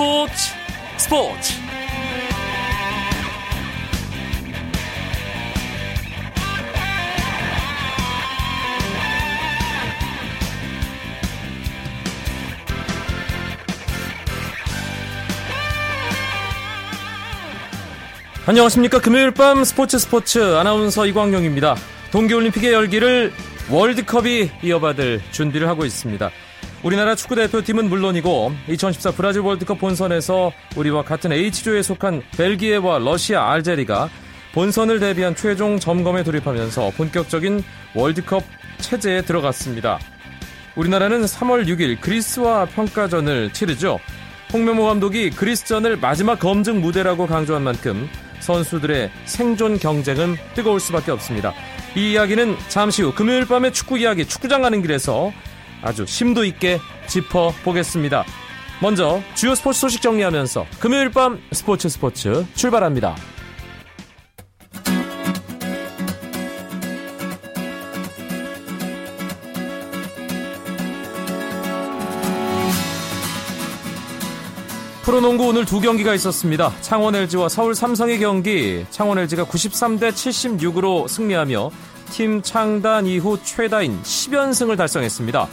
스포츠 스포츠. 안녕하십니까. 금요일 밤 스포츠 스포츠 아나운서 이광용입니다. 동계올림픽의 열기를 월드컵이 이어받을 준비를 하고 있습니다 우리나라 축구 대표팀은 물론이고 2014 브라질 월드컵 본선에서 우리와 같은 H조에 속한 벨기에와 러시아, 알제리가 본선을 대비한 최종 점검에 돌입하면서 본격적인 월드컵 체제에 들어갔습니다. 우리나라는 3월 6일 그리스와 평가전을 치르죠. 홍명모 감독이 그리스전을 마지막 검증 무대라고 강조한 만큼 선수들의 생존 경쟁은 뜨거울 수밖에 없습니다. 이 이야기는 잠시 후 금요일 밤의 축구 이야기 축구장 가는 길에서 아주 심도 있게 짚어보겠습니다. 먼저 주요 스포츠 소식 정리하면서 금요일 밤 스포츠 스포츠 출발합니다. 프로농구 오늘 두 경기가 있었습니다. 창원 LG와 서울 삼성의 경기. 창원 LG가 93대 76으로 승리하며 팀 창단 이후 최다인 10연승을 달성했습니다.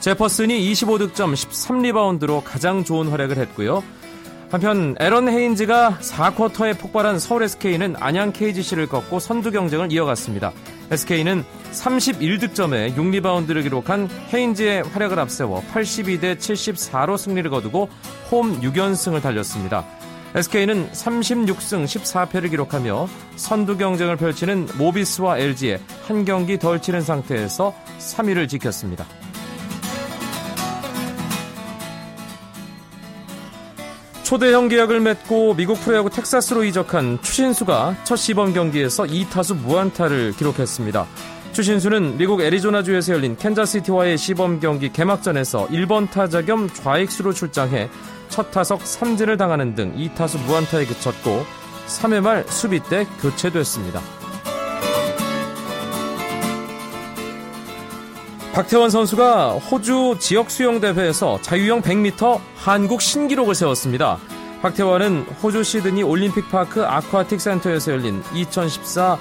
제퍼슨이 25득점 13리바운드로 가장 좋은 활약을 했고요. 한편 에런 헤인즈가 4쿼터에 폭발한 서울 SK는 안양 KGC를 꺾고 선두 경쟁을 이어갔습니다. SK는 31득점에 6리바운드를 기록한 헤인즈의 활약을 앞세워 82대 74로 승리를 거두고 홈 6연승을 달렸습니다. SK는 36승 14패를 기록하며 선두 경쟁을 펼치는 모비스와 LG에 한 경기 덜 치는 상태에서 3위를 지켰습니다. 초대형 계약을 맺고 미국 프로야구 텍사스로 이적한 추신수가 첫 시범 경기에서 2타수 무안타를 기록했습니다. 추신수는 미국 애리조나주에서 열린 캔자시티와의 시범 경기 개막전에서 1번 타자 겸 좌익수로 출장해 첫 타석 삼진을 당하는 등 2타수 무안타에 그쳤고 3회 말 수비 때 교체됐습니다. 박태환 선수가 호주 지역 수영 대회에서 자유형 100m 한국 신기록을 세웠습니다. 박태환은 호주 시드니 올림픽 파크 아쿠아틱 센터에서 열린 2014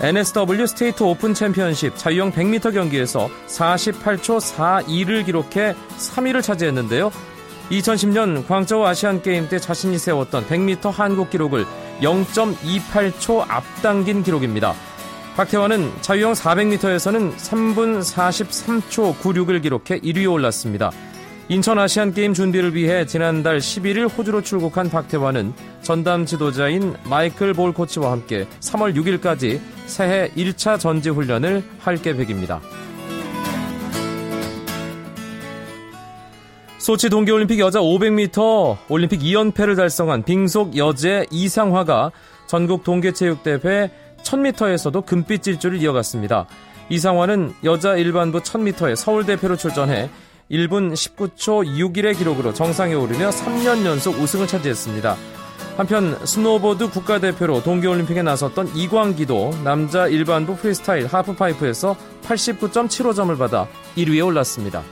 NSW State Open Championship 자유형 100m 경기에서 48초 42를 기록해 3위를 차지했는데요. 2010년 광저우 아시안 게임 때 자신이 세웠던 100m 한국 기록을 0.28초 앞당긴 기록입니다. 박태환은 자유형 400m에서는 3분 43초 96을 기록해 1위에 올랐습니다. 인천 아시안게임 준비를 위해 지난달 11일 호주로 출국한 박태환은 전담 지도자인 마이클 볼 코치와 함께 3월 6일까지 새해 1차 전지 훈련을 할 계획입니다. 소치 동계올림픽 여자 500m 올림픽 2연패를 달성한 빙속 여제 이상화가 전국 동계체육대회 1000m에서도 금빛 질주를 이어갔습니다. 이상화는 여자 일반부 1000m에 서울 대표로 출전해 1분 19초 61의 기록으로 정상에 오르며 3년 연속 우승을 차지했습니다. 한편 스노보드 국가대표로 동계올림픽에 나섰던 이광기도 남자 일반부 프리스타일 하프파이프에서 89.75점을 받아 1위에 올랐습니다.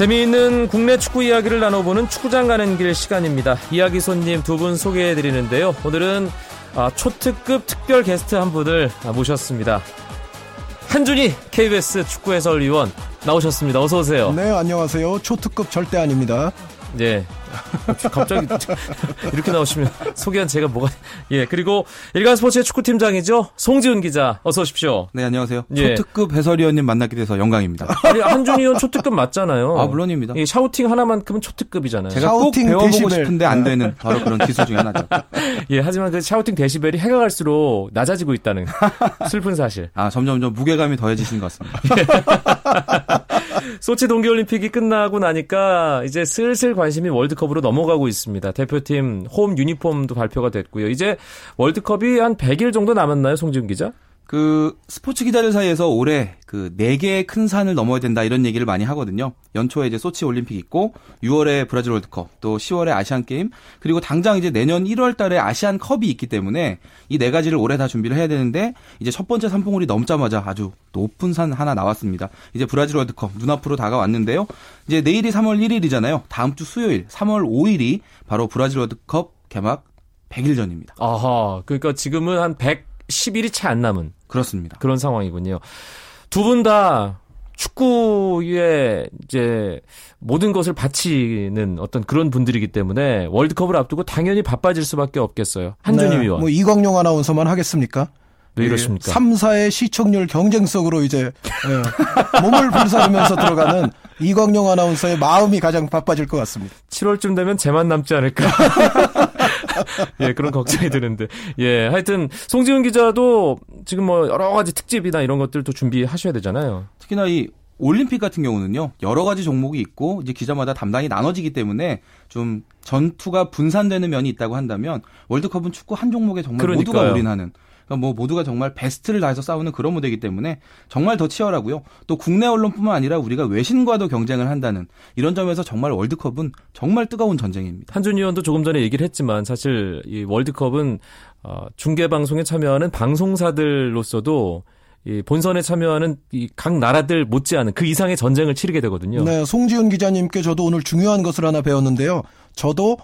재미있는 국내 축구 이야기를 나눠보는 축구장 가는 길 시간입니다. 이야기 손님 두 분 소개해 드리는데요. 오늘은 아, 초특급 특별 게스트 한 분을 모셨습니다. 한준희 KBS 축구 해설위원 나오셨습니다. 어서 오세요. 네, 안녕하세요. 초특급 절대 아닙니다. 네. 갑자기 이렇게 나오시면 소개한 제가 뭐가 예 그리고 일간 스포츠의 축구팀장이죠 송지훈 기자 어서 오십시오. 네 안녕하세요. 예. 초특급 해설위원님 만나게 돼서 영광입니다. 아니 한준희 의원 초특급 맞잖아요. 아 물론입니다. 예, 샤우팅 하나만큼은 초특급이잖아요. 제가 꼭 배워보고 데시벨. 싶은데 안 되는 바로 그런 기술 중에 하나죠. 예 하지만 그 샤우팅 데시벨이 해가 갈수록 낮아지고 있다는 슬픈 사실. 아 점점점 무게감이 더해지시는 것 같습니다. 소치 동계올림픽이 끝나고 나니까 이제 슬슬 관심이 월드컵으로 넘어가고 있습니다. 대표팀 홈 유니폼도 발표가 됐고요. 이제 월드컵이 한 100일 정도 남았나요, 송지훈 기자? 그 스포츠 기자들 사이에서 올해 그 네 개의 큰 산을 넘어야 된다 이런 얘기를 많이 하거든요. 연초에 이제 소치 올림픽 있고 6월에 브라질 월드컵, 또 10월에 아시안 게임, 그리고 당장 이제 내년 1월 달에 아시안 컵이 있기 때문에 이 네 가지를 올해 다 준비를 해야 되는데 이제 첫 번째 산봉우리 넘자마자 아주 높은 산 하나 나왔습니다. 이제 브라질 월드컵 눈앞으로 다가왔는데요. 이제 내일이 3월 1일이잖아요. 다음 주 수요일 3월 5일이 바로 브라질 월드컵 개막 100일 전입니다. 아하. 그러니까 지금은 한 110일이 채 안 남은 그렇습니다. 그런 상황이군요. 두 분 다 축구에 이제 모든 것을 바치는 어떤 그런 분들이기 때문에 월드컵을 앞두고 당연히 바빠질 수밖에 없겠어요. 한준희 네, 위원. 뭐 이광용 아나운서만 하겠습니까? 왜 이러십니까? 3사의 시청률 경쟁 속으로 이제 예, 몸을 불사르면서 들어가는 이광용 아나운서의 마음이 가장 바빠질 것 같습니다. 7월쯤 되면 제만 남지 않을까. 예, 그런 걱정이 드는데. 예, 하여튼 송지훈 기자도 지금 뭐 여러 가지 특집이나 이런 것들도 준비하셔야 되잖아요. 특히나 이 올림픽 같은 경우는요 여러 가지 종목이 있고 이제 기자마다 담당이 나눠지기 때문에 좀 전투가 분산되는 면이 있다고 한다면 월드컵은 축구 한 종목에 정말 그러니까요. 모두가 올인하는 그러니까 뭐 모두가 정말 베스트를 다해서 싸우는 그런 무대이기 때문에 정말 더 치열하고요 또 국내 언론뿐만 아니라 우리가 외신과도 경쟁을 한다는 이런 점에서 정말 월드컵은 정말 뜨거운 전쟁입니다. 한준 의원도 조금 전에 얘기를 했지만 사실 이 월드컵은 어, 중계 방송에 참여하는 방송사들로서도 이 본선에 참여하는 이 각 나라들 못지않은 그 이상의 전쟁을 치르게 되거든요. 네, 송지훈 기자님께 저도 오늘 중요한 것을 하나 배웠는데요. 저도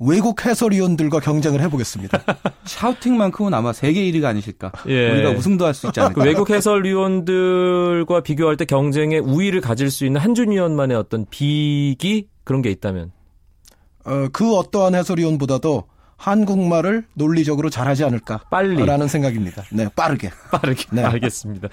외국 해설위원들과 경쟁을 해보겠습니다. 샤우팅만큼은 아마 세계 1위가 아니실까. 예. 우리가 우승도 할 수 있지 않을까. 그 외국 해설위원들과 비교할 때 경쟁에 우위를 가질 수 있는 한준 의원만의 어떤 비기 그런 게 있다면 어, 그 어떠한 해설위원보다도 한국말을 논리적으로 잘하지 않을까. 빨리. 라는 생각입니다. 네, 빠르게. 빠르게 네. 알겠습니다.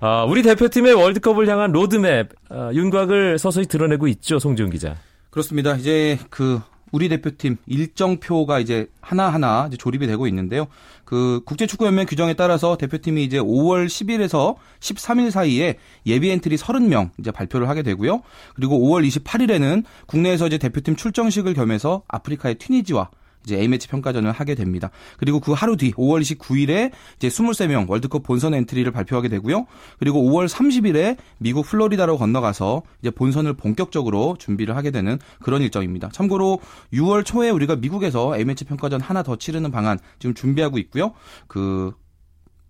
아, 우리 대표팀의 월드컵을 향한 로드맵 아, 윤곽을 서서히 드러내고 있죠, 송지훈 기자. 그렇습니다. 이제 그 우리 대표팀 일정표가 이제 하나하나 이제 조립이 되고 있는데요. 그 국제축구연맹 규정에 따라서 대표팀이 이제 5월 10일에서 13일 사이에 예비 엔트리 30명 이제 발표를 하게 되고요. 그리고 5월 28일에는 국내에서 이제 대표팀 출정식을 겸해서 아프리카의 튀니지와 이제 A매치 평가전을 하게 됩니다. 그리고 그 하루 뒤 5월 29일에 이제 23명 월드컵 본선 엔트리를 발표하게 되고요. 그리고 5월 30일에 미국 플로리다로 건너가서 이제 본선을 본격적으로 준비를 하게 되는 그런 일정입니다. 참고로 6월 초에 우리가 미국에서 A매치 평가전 하나 더 치르는 방안 지금 준비하고 있고요. 그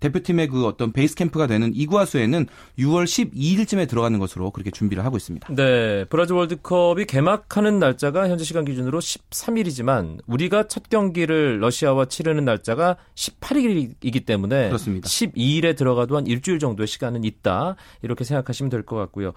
대표팀의 그 어떤 베이스 캠프가 되는 이구아수에는 6월 12일쯤에 들어가는 것으로 그렇게 준비를 하고 있습니다. 네, 브라질 월드컵이 개막하는 날짜가 현재 시간 기준으로 13일이지만 우리가 첫 경기를 러시아와 치르는 날짜가 18일이기 때문에 그렇습니다. 12일에 들어가도 한 일주일 정도의 시간은 있다. 이렇게 생각하시면 될 것 같고요.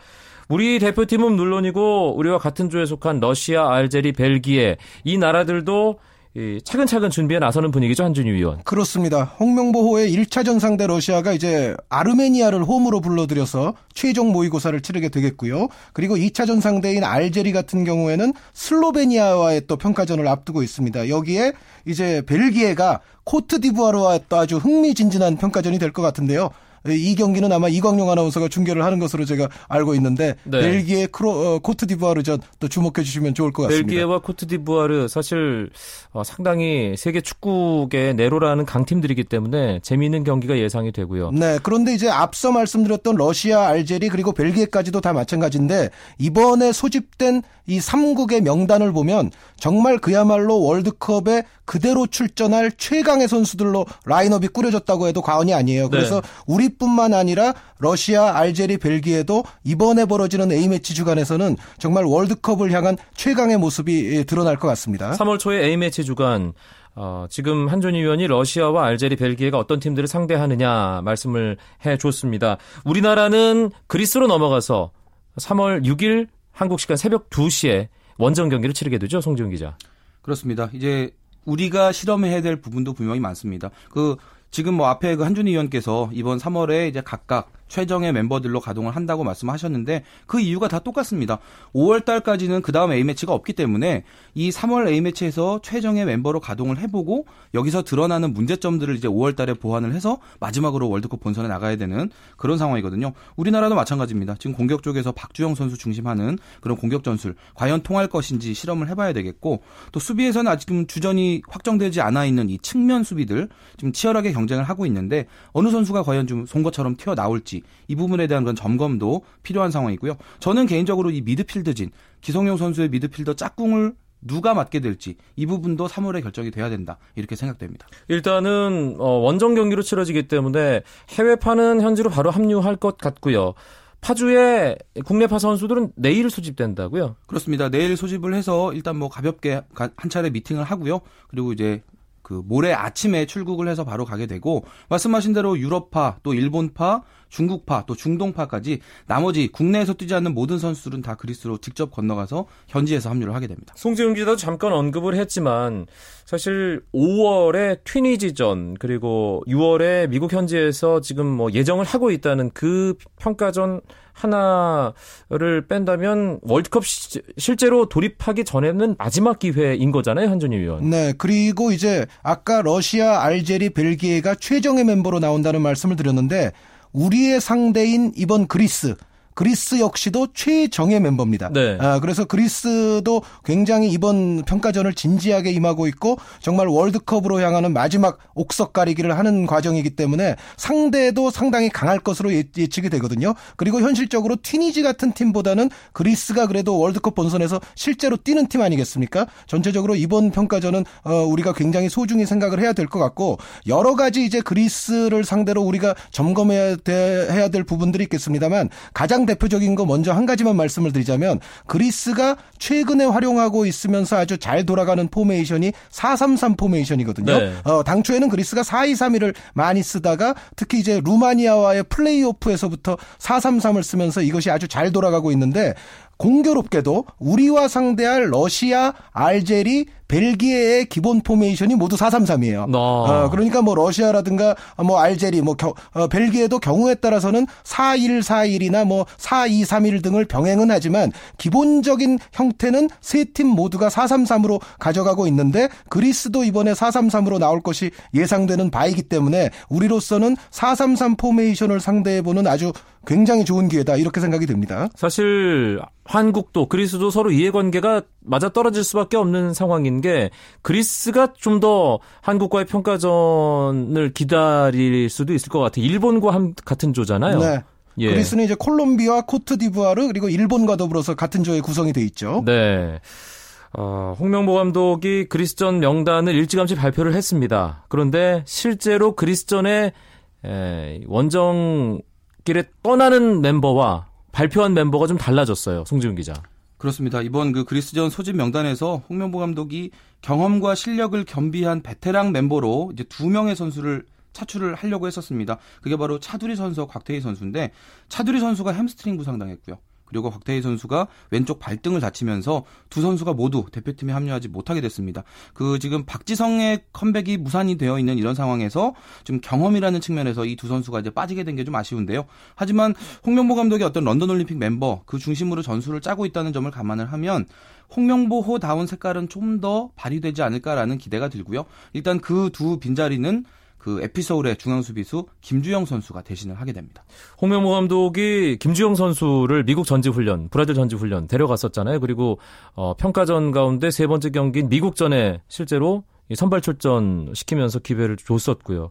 우리 대표팀은 물론이고 우리와 같은 조에 속한 러시아, 알제리, 벨기에 이 나라들도 이 차근차근 준비에 나서는 분위기죠, 한준희 위원. 그렇습니다. 홍명보호의 1차전 상대 러시아가 이제 아르메니아를 홈으로 불러들여서 최종 모의고사를 치르게 되겠고요. 그리고 2차전 상대인 알제리 같은 경우에는 슬로베니아와의 또 평가전을 앞두고 있습니다. 여기에 이제 벨기에가 코트디부아르와의 또 아주 흥미진진한 평가전이 될 것 같은데요. 이 경기는 아마 이광용 아나운서가 중계를 하는 것으로 제가 알고 있는데 네. 벨기에 크로, 어, 코트디부아르전 또 주목해 주시면 좋을 것 같습니다. 벨기에와 코트디부아르 사실 어, 상당히 세계 축구계 내로라는 강팀들이기 때문에 재미있는 경기가 예상이 되고요. 네, 그런데 이제 앞서 말씀드렸던 러시아, 알제리 그리고 벨기에까지도 다 마찬가지인데 이번에 소집된 이 3국의 명단을 보면 정말 그야말로 월드컵에 그대로 출전할 최강의 선수들로 라인업이 꾸려졌다고 해도 과언이 아니에요. 그래서 우리 뿐만 아니라 러시아, 알제리, 벨기에도 이번에 벌어지는 A매치 주간에서는 정말 월드컵을 향한 최강의 모습이 예, 드러날 것 같습니다. 3월 초에 A매치 주간 어, 지금 한준희 위원이 러시아와 알제리, 벨기에가 어떤 팀들을 상대하느냐 말씀을 해줬습니다. 우리나라는 그리스로 넘어가서 3월 6일 한국 시간 새벽 2시에 원정 경기를 치르게 되죠, 송지훈 기자. 그렇습니다. 이제 우리가 실험해야 될 부분도 분명히 많습니다. 그 지금 뭐 앞에 그 한준희 의원께서 이번 3월에 이제 각각 최정의 멤버들로 가동을 한다고 말씀하셨는데 그 이유가 다 똑같습니다. 5월 달까지는 그 다음 A매치가 없기 때문에 이 3월 A매치에서 최정의 멤버로 가동을 해보고 여기서 드러나는 문제점들을 이제 5월 달에 보완을 해서 마지막으로 월드컵 본선에 나가야 되는 그런 상황이거든요. 우리나라도 마찬가지입니다. 지금 공격 쪽에서 박주영 선수 중심하는 그런 공격 전술 과연 통할 것인지 실험을 해봐야 되겠고 또 수비에서는 아직은 주전이 확정되지 않아 있는 이 측면 수비들 지금 치열하게 경쟁을 하고 있는데 어느 선수가 과연 좀 송것처럼 튀어나올지 이 부분에 대한 그런 점검도 필요한 상황이고요. 저는 개인적으로 이 미드필드진 기성용 선수의 미드필더 짝꿍을 누가 맡게 될지 이 부분도 3월에 결정이 돼야 된다 이렇게 생각됩니다. 일단은 어, 원정 경기로 치러지기 때문에 해외파는 현지로 바로 합류할 것 같고요. 파주의 국내파 선수들은 내일 소집된다고요? 그렇습니다. 내일 소집을 해서 일단 뭐 가볍게 한 차례 미팅을 하고요. 그리고 이제 그 모레 아침에 출국을 해서 바로 가게 되고 말씀하신 대로 유럽파 또 일본파 중국파 또 중동파까지 나머지 국내에서 뛰지 않는 모든 선수들은 다 그리스로 직접 건너가서 현지에서 합류를 하게 됩니다. 송지훈 기자도 잠깐 언급을 했지만 사실 5월에 튀니지전 그리고 6월에 미국 현지에서 지금 뭐 예정을 하고 있다는 그 평가전 하나를 뺀다면 월드컵 시, 실제로 돌입하기 전에는 마지막 기회인 거잖아요, 한준희 위원. 네, 그리고 이제 아까 러시아, 알제리, 벨기에가 최정예 멤버로 나온다는 말씀을 드렸는데 우리의 상대인 이번 그리스 그리스 역시도 최정예 멤버입니다. 네. 아, 그래서 그리스도 굉장히 이번 평가전을 진지하게 임하고 있고 정말 월드컵으로 향하는 마지막 옥석 가리기를 하는 과정이기 때문에 상대도 상당히 강할 것으로 예, 예측이 되거든요. 그리고 현실적으로 튀니지 같은 팀보다는 그리스가 그래도 월드컵 본선에서 실제로 뛰는 팀 아니겠습니까? 전체적으로 이번 평가전은 어, 우리가 굉장히 소중히 생각을 해야 될 것 같고 여러 가지 이제 그리스를 상대로 우리가 점검해야 돼, 해야 될 부분들이 있겠습니다만 가장 대표적인 거 먼저 한 가지만 말씀을 드리자면 그리스가 최근에 활용하고 있으면서 아주 잘 돌아가는 포메이션이 433 포메이션이거든요. 네. 어, 당초에는 그리스가 4-2-3-1을 많이 쓰다가 특히 이제 루마니아와의 플레이오프에서부터 4-3-3을 쓰면서 이것이 아주 잘 돌아가고 있는데 공교롭게도 우리와 상대할 러시아, 알제리, 벨기에의 기본 포메이션이 모두 433이에요. 어. 어, 그러니까 뭐 러시아라든가 뭐 알제리, 뭐 겨, 어, 벨기에도 경우에 따라서는 4141이나 뭐 4231 등을 병행은 하지만 기본적인 형태는 세 팀 모두가 433으로 가져가고 있는데 그리스도 이번에 433으로 나올 것이 예상되는 바이기 때문에 우리로서는 433 포메이션을 상대해 보는 아주 굉장히 좋은 기회다 이렇게 생각이 듭니다. 사실 한국도 그리스도 서로 이해관계가 맞아 떨어질 수밖에 없는 상황인 게 그리스가 좀 더 한국과의 평가전을 기다릴 수도 있을 것 같아요. 일본과 한, 같은 조잖아요. 네. 예. 그리스는 이제 콜롬비아, 코트디부아르 그리고 일본과 더불어서 같은 조에 구성이 돼 있죠. 네. 어, 홍명보 감독이 그리스전 명단을 일찌감치 발표를 했습니다. 그런데 실제로 그리스전의 에, 원정길에 떠나는 멤버와 발표한 멤버가 좀 달라졌어요. 송지훈 기자. 그렇습니다. 이번 그 그리스전 소집 명단에서 홍명보 감독이 경험과 실력을 겸비한 베테랑 멤버로 이제 두 명의 선수를 차출을 하려고 했었습니다. 그게 바로 차두리 선수와 곽태휘 선수인데 차두리 선수가 햄스트링 부상 당했고요. 그리고 곽태휘 선수가 왼쪽 발등을 다치면서 두 선수가 모두 대표팀에 합류하지 못하게 됐습니다. 그 지금 박지성의 컴백이 무산이 되어 있는 이런 상황에서 좀 경험이라는 측면에서 이 두 선수가 이제 빠지게 된 게 좀 아쉬운데요. 하지만 홍명보 감독이 어떤 런던 올림픽 멤버 그 중심으로 전술을 짜고 있다는 점을 감안을 하면 홍명보호다운 색깔은 좀 더 발휘되지 않을까라는 기대가 들고요. 일단 그 두 빈자리는 그 에피소드의 중앙 수비수 김주영 선수가 대신을 하게 됩니다. 홍명보 감독이 김주영 선수를 미국 전지 훈련, 브라질 전지 훈련 데려갔었잖아요. 그리고 어, 평가전 가운데 세 번째 경기인 미국전에 실제로 선발 출전 시키면서 기회를 줬었고요.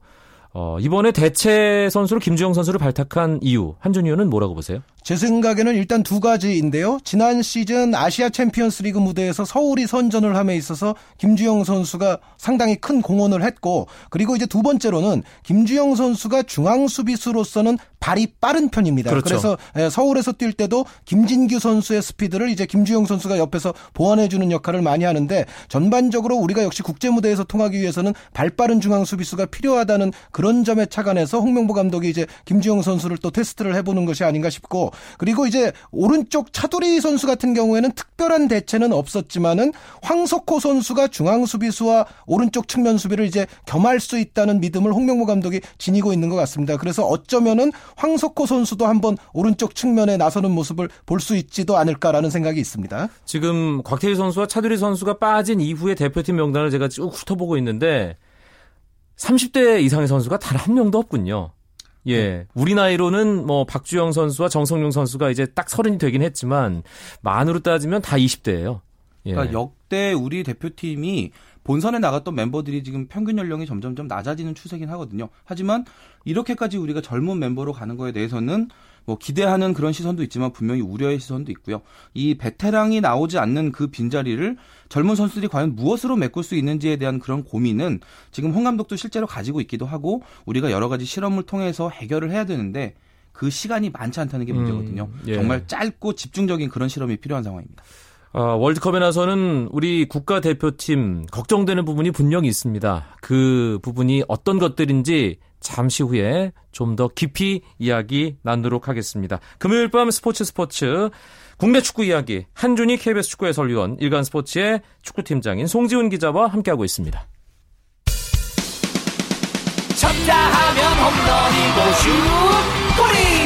어, 이번에 대체 선수로 김주영 선수를 발탁한 이유 한준 의원은 뭐라고 보세요? 제 생각에는 일단 두 가지인데요. 지난 시즌 아시아 챔피언스 리그 무대에서 서울이 선전을 함에 있어서 김주영 선수가 상당히 큰 공헌을 했고 그리고 이제 두 번째로는 김주영 선수가 중앙 수비수로서는 발이 빠른 편입니다. 그렇죠. 그래서 예, 서울에서 뛸 때도 김진규 선수의 스피드를 이제 김주영 선수가 옆에서 보완해 주는 역할을 많이 하는데 전반적으로 우리가 역시 국제 무대에서 통하기 위해서는 발 빠른 중앙 수비수가 필요하다는 그런 점에 착안해서 홍명보 감독이 이제 김주영 선수를 또 테스트를 해보는 것이 아닌가 싶고 그리고 이제 오른쪽 차두리 선수 같은 경우에는 특별한 대체는 없었지만은 황석호 선수가 중앙 수비수와 오른쪽 측면 수비를 이제 겸할 수 있다는 믿음을 홍명보 감독이 지니고 있는 것 같습니다. 그래서 어쩌면은 황석호 선수도 한번 오른쪽 측면에 나서는 모습을 볼 수 있지도 않을까라는 생각이 있습니다. 지금 곽태희 선수와 차두리 선수가 빠진 이후에 대표팀 명단을 제가 쭉 훑어보고 있는데 30대 이상의 선수가 단 한 명도 없군요. 예. 네. 우리 나이로는 뭐 박주영 선수와 정성용 선수가 이제 딱 서른이 되긴 했지만 만으로 따지면 다 20대예요. 예. 그러니까 역대 우리 대표팀이 본선에 나갔던 멤버들이 지금 평균 연령이 점점점 낮아지는 추세긴 하거든요. 하지만 이렇게까지 우리가 젊은 멤버로 가는 거에 대해서는 뭐 기대하는 그런 시선도 있지만 분명히 우려의 시선도 있고요. 이 베테랑이 나오지 않는 그 빈자리를 젊은 선수들이 과연 무엇으로 메꿀 수 있는지에 대한 그런 고민은 지금 홍 감독도 실제로 가지고 있기도 하고 우리가 여러 가지 실험을 통해서 해결을 해야 되는데 그 시간이 많지 않다는 게 문제거든요. 음, 예. 정말 짧고 집중적인 그런 실험이 필요한 상황입니다. 어, 월드컵에 나서는 우리 국가대표팀 걱정되는 부분이 분명히 있습니다. 그 부분이 어떤 것들인지 잠시 후에 좀 더 깊이 이야기 나누도록 하겠습니다. 금요일 밤 스포츠 스포츠 국내 축구 이야기 한준희 KBS 축구 해설위원 일간 스포츠의 축구팀장인 송지훈 기자와 함께하고 있습니다. 쳤다 하면 홈런이고 슛 골이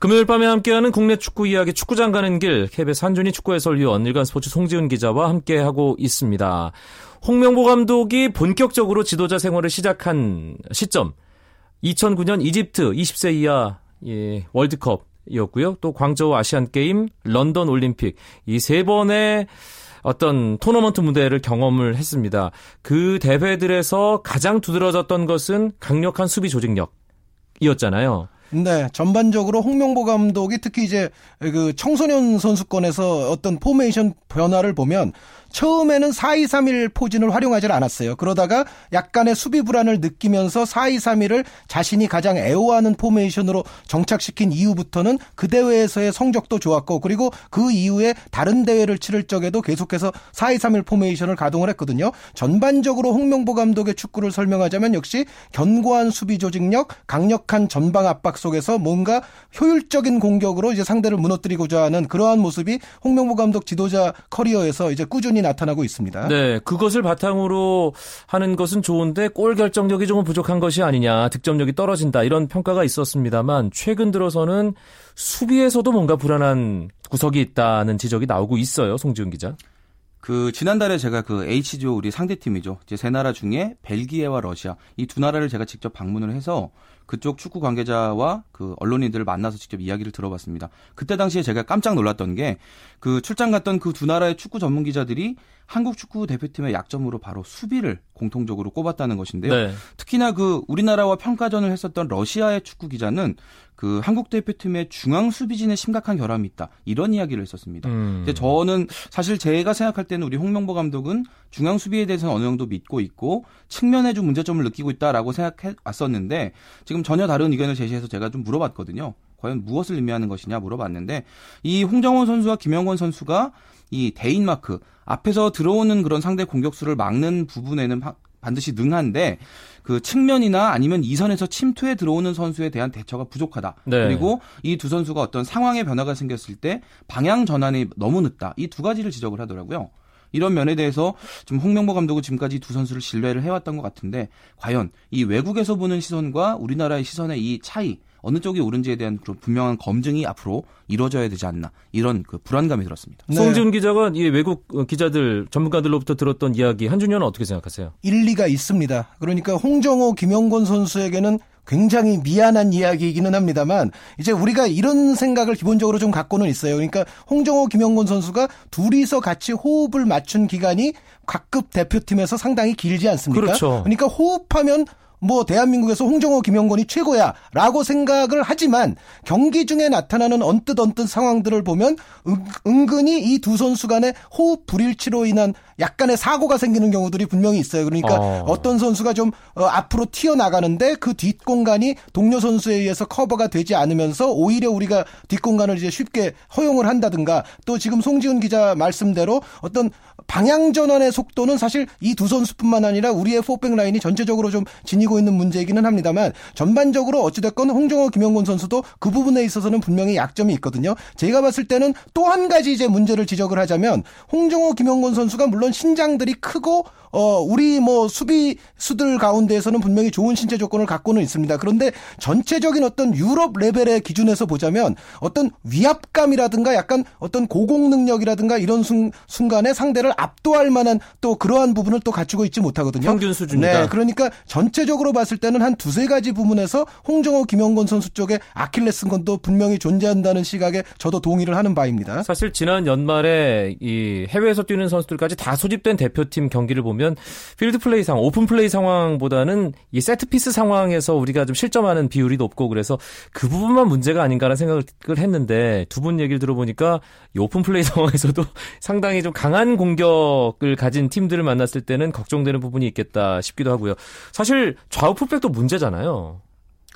금요일 밤에 함께하는 국내 축구 이야기 축구장 가는 길 KBS 한준희 축구 해설위원 일간 스포츠 송지훈 기자와 함께하고 있습니다. 홍명보 감독이 본격적으로 지도자 생활을 시작한 시점 2009년 이집트 20세 이하 예, 월드컵이었고요. 또 광저우 아시안 게임, 런던 올림픽 이 세 번의 어떤 토너먼트 무대를 경험을 했습니다. 그 대회들에서 가장 두드러졌던 것은 강력한 수비 조직력 이었잖아요. 네, 전반적으로 홍명보 감독이 특히 이제 그 청소년 선수권에서 어떤 포메이션 변화를 보면 처음에는 4-2-3-1 포진을 활용하지 않았어요. 그러다가 약간의 수비 불안을 느끼면서 4-2-3-1을 자신이 가장 애호하는 포메이션으로 정착시킨 이후부터는 그 대회에서의 성적도 좋았고 그리고 그 이후에 다른 대회를 치를 적에도 계속해서 4-2-3-1 포메이션을 가동을 했거든요. 전반적으로 홍명보 감독의 축구를 설명하자면 역시 견고한 수비 조직력, 강력한 전방 압박 속에서 뭔가 효율적인 공격으로 이제 상대를 무너뜨리고자 하는 그러한 모습이 홍명보 감독 지도자 커리어에서 이제 꾸준히 부분이 나타나고 있습니다. 네, 그것을 바탕으로 하는 것은 좋은데 골 결정력이 조금 부족한 것이 아니냐, 득점력이 떨어진다 이런 평가가 있었습니다만 최근 들어서는 수비에서도 뭔가 불안한 구석이 있다는 지적이 나오고 있어요, 송지훈 기자. 그 지난달에 제가 그 H조 우리 상대팀이죠. 이제 세 나라 중에 벨기에와 러시아 이 두 나라를 제가 직접 방문을 해서 그쪽 축구 관계자와 그 언론인들을 만나서 직접 이야기를 들어봤습니다. 그때 당시에 제가 깜짝 놀랐던 게 그 출장 갔던 그 두 나라의 축구 전문 기자들이 한국 축구 대표팀의 약점으로 바로 수비를 공통적으로 꼽았다는 것인데요. 네. 특히나 그 우리나라와 평가전을 했었던 러시아의 축구 기자는 그 한국 대표팀의 중앙 수비진에 심각한 결함이 있다 이런 이야기를 했었습니다. 음. 저는 사실 제가 생각할 때는 우리 홍명보 감독은 중앙 수비에 대해서는 어느 정도 믿고 있고 측면에 좀 문제점을 느끼고 있다라고 생각해 왔었는데 지금 전혀 다른 의견을 제시해서 제가 좀 물어봤거든요. 과연 무엇을 의미하는 것이냐 물어봤는데 이 홍정원 선수와 김영권 선수가 이 대인마크 앞에서 들어오는 그런 상대 공격수를 막는 부분에는 반드시 능한데 그 측면이나 아니면 이선에서 침투해 들어오는 선수에 대한 대처가 부족하다. 네. 그리고 이 두 선수가 어떤 상황의 변화가 생겼을 때 방향 전환이 너무 늦다. 이 두 가지를 지적을 하더라고요. 이런 면에 대해서 좀 홍명보 감독은 지금까지 두 선수를 신뢰를 해왔던 것 같은데 과연 이 외국에서 보는 시선과 우리나라의 시선의 이 차이 어느 쪽이 옳은지에 대한 그런 분명한 검증이 앞으로 이루어져야 되지 않나 이런 그 불안감이 들었습니다. 네. 송지훈 기자가 이 외국 기자들 전문가들로부터 들었던 이야기 한준현은 어떻게 생각하세요? 일리가 있습니다. 그러니까 홍정호, 김영권 선수에게는 굉장히 미안한 이야기이기는 합니다만 이제 우리가 이런 생각을 기본적으로 좀 갖고는 있어요. 그러니까 홍정호, 김영권 선수가 둘이서 같이 호흡을 맞춘 기간이 각급 대표팀에서 상당히 길지 않습니까? 그렇죠. 그러니까 호흡하면 뭐 대한민국에서 홍정호, 김영권이 최고야라고 생각을 하지만 경기 중에 나타나는 언뜻 언뜻 상황들을 보면 은, 근히 이 두 선수 간의 호흡 불일치로 인한 약간의 사고가 생기는 경우들이 분명히 있어요. 그러니까 어. 떤 선수가 좀 어, 앞으로 튀어나가는데 그 뒷공간이 동료 선수에 의해서 커버가 되지 않으면서 오히려 우리가 뒷공간을 이제 쉽게 허용을 한다든가 또 지금 송지훈 기자 말씀대로 어떤 방향 전환의 속도는 사실 이 두 선수뿐만 아니라 우리의 포백 라인이 전체적으로 좀 지니고 있는 문제이기는 합니다만 전반적으로 어찌됐건 홍정호 김영곤 선수도 그 부분에 있어서는 분명히 약점이 있거든요. 제가 봤을 때는 또 한 가지 이제 문제를 지적을 하자면 홍정호 김영곤 선수가 물론 신장들이 크고 어, 우리 뭐 수비수들 가운데에서는 분명히 좋은 신체 조건을 갖고는 있습니다. 그런데 전체적인 어떤 유럽 레벨의 기준에서 보자면 어떤 위압감이라든가 약간 어떤 고공 능력이라든가 이런 순, 순간에 상대를 압도할 만한 또 그러한 부분을 또 갖추고 있지 못하거든요. 평균 수준이다. 네, 그러니까 전체적으로 봤을 때는 한 두세 가지 부분에서 홍정호, 김영건 선수 쪽에 아킬레스건도 분명히 존재한다는 시각에 저도 동의를 하는 바입니다. 사실 지난 연말에 이 해외에서 뛰는 선수들까지 다 소집된 대표팀 경기를 보면 보면 필드 플레이 상황, open play 상황보다는 이 set piece 상황에서 우리가 좀 실점하는 비율이 높고 그래서 그 부분만 문제가 아닌가라는 생각을 했는데 두 분 얘기를 들어보니까 이 open play 상황에서도 상당히 좀 강한 공격을 가진 팀들을 만났을 때는 걱정되는 부분이 있겠다 싶기도 하고요. 사실 좌우 풀백도 문제잖아요.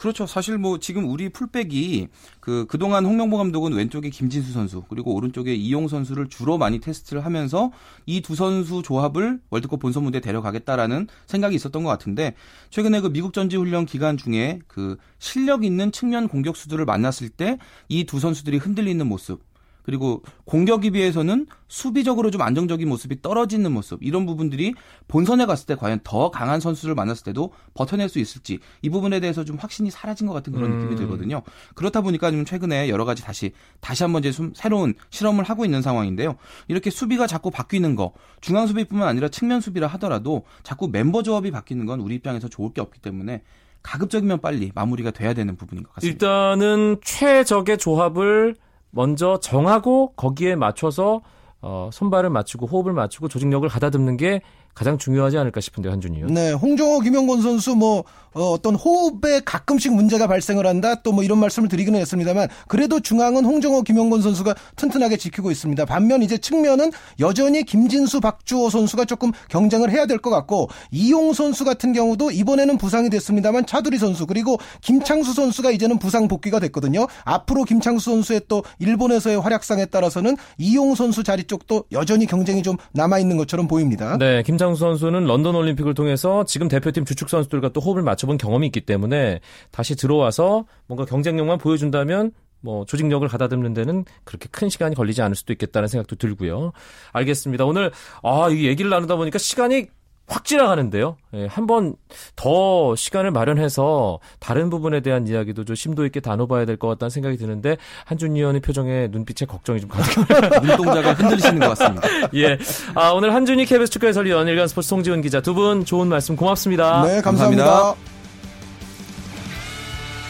그렇죠. 사실 뭐 지금 우리 풀백이 그 그동안 홍명보 감독은 왼쪽에 김진수 선수 그리고 오른쪽에 이용 선수를 주로 많이 테스트를 하면서 이 두 선수 조합을 월드컵 본선 무대에 데려가겠다라는 생각이 있었던 것 같은데 최근에 그 미국 전지 훈련 기간 중에 그 실력 있는 측면 공격수들을 만났을 때 이 두 선수들이 흔들리는 모습 그리고 공격에 비해서는 수비적으로 좀 안정적인 모습이 떨어지는 모습 이런 부분들이 본선에 갔을 때 과연 더 강한 선수를 만났을 때도 버텨낼 수 있을지 이 부분에 대해서 좀 확신이 사라진 것 같은 그런 음. 느낌이 들거든요. 그렇다 보니까 좀 최근에 여러 가지 다시 다시 한번 이제 새로운 실험을 하고 있는 상황인데요. 이렇게 수비가 자꾸 바뀌는 거 중앙 수비뿐만 아니라 측면 수비라 하더라도 자꾸 멤버 조합이 바뀌는 건 우리 입장에서 좋을 게 없기 때문에 가급적이면 빨리 마무리가 돼야 되는 부분인 것 같습니다. 일단은 최적의 조합을 먼저 정하고 거기에 맞춰서 어, 손발을 맞추고 호흡을 맞추고 조직력을 가다듬는 게 가장 중요하지 않을까 싶은데 한준이요. 네, 홍정호, 김영건 선수 뭐 어, 떤 호흡에 가끔씩 문제가 발생을 한다. 또 뭐 이런 말씀을 드리기는 했습니다만 그래도 중앙은 홍정호, 김영건 선수가 튼튼하게 지키고 있습니다. 반면 이제 측면은 여전히 김진수, 박주호 선수가 조금 경쟁을 해야 될 것 같고 이용 선수 같은 경우도 이번에는 부상이 됐습니다만 차두리 선수 그리고 김창수 선수가 이제는 부상 복귀가 됐거든요. 앞으로 김창수 선수의 또 일본에서의 활약상에 따라서는 이용 선수 자리 쪽도 여전히 경쟁이 좀 남아 있는 것처럼 보입니다. 네, 김 김창수 선수는 런던 올림픽을 통해서 지금 대표팀 주축 선수들과 또 호흡을 맞춰본 경험이 있기 때문에 다시 들어와서 뭔가 경쟁력만 보여준다면 뭐 조직력을 가다듬는 데는 그렇게 큰 시간이 걸리지 않을 수도 있겠다는 생각도 들고요. 알겠습니다. 오늘 아, 이 얘기를 나누다 보니까 시간이 확 지나가는데요. 예, 한번 더 시간을 마련해서 다른 부분에 대한 이야기도 좀 심도 있게 다뤄봐야 될 것 같다는 생각이 드는데 한준 의원의 표정에 눈빛에 걱정이 좀 가득. 눈동자가 흔들리시는 것 같습니다. 예, 아, 오늘 한준희 KBS 축구 해설위원 일간 스포츠 송지훈 기자 두 분 좋은 말씀 고맙습니다. 네, 감사합니다. 감사합니다.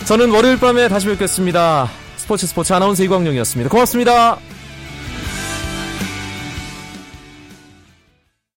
저는 월요일 밤에 다시 뵙겠습니다. 스포츠 스포츠 아나운서 이광용이었습니다. 고맙습니다.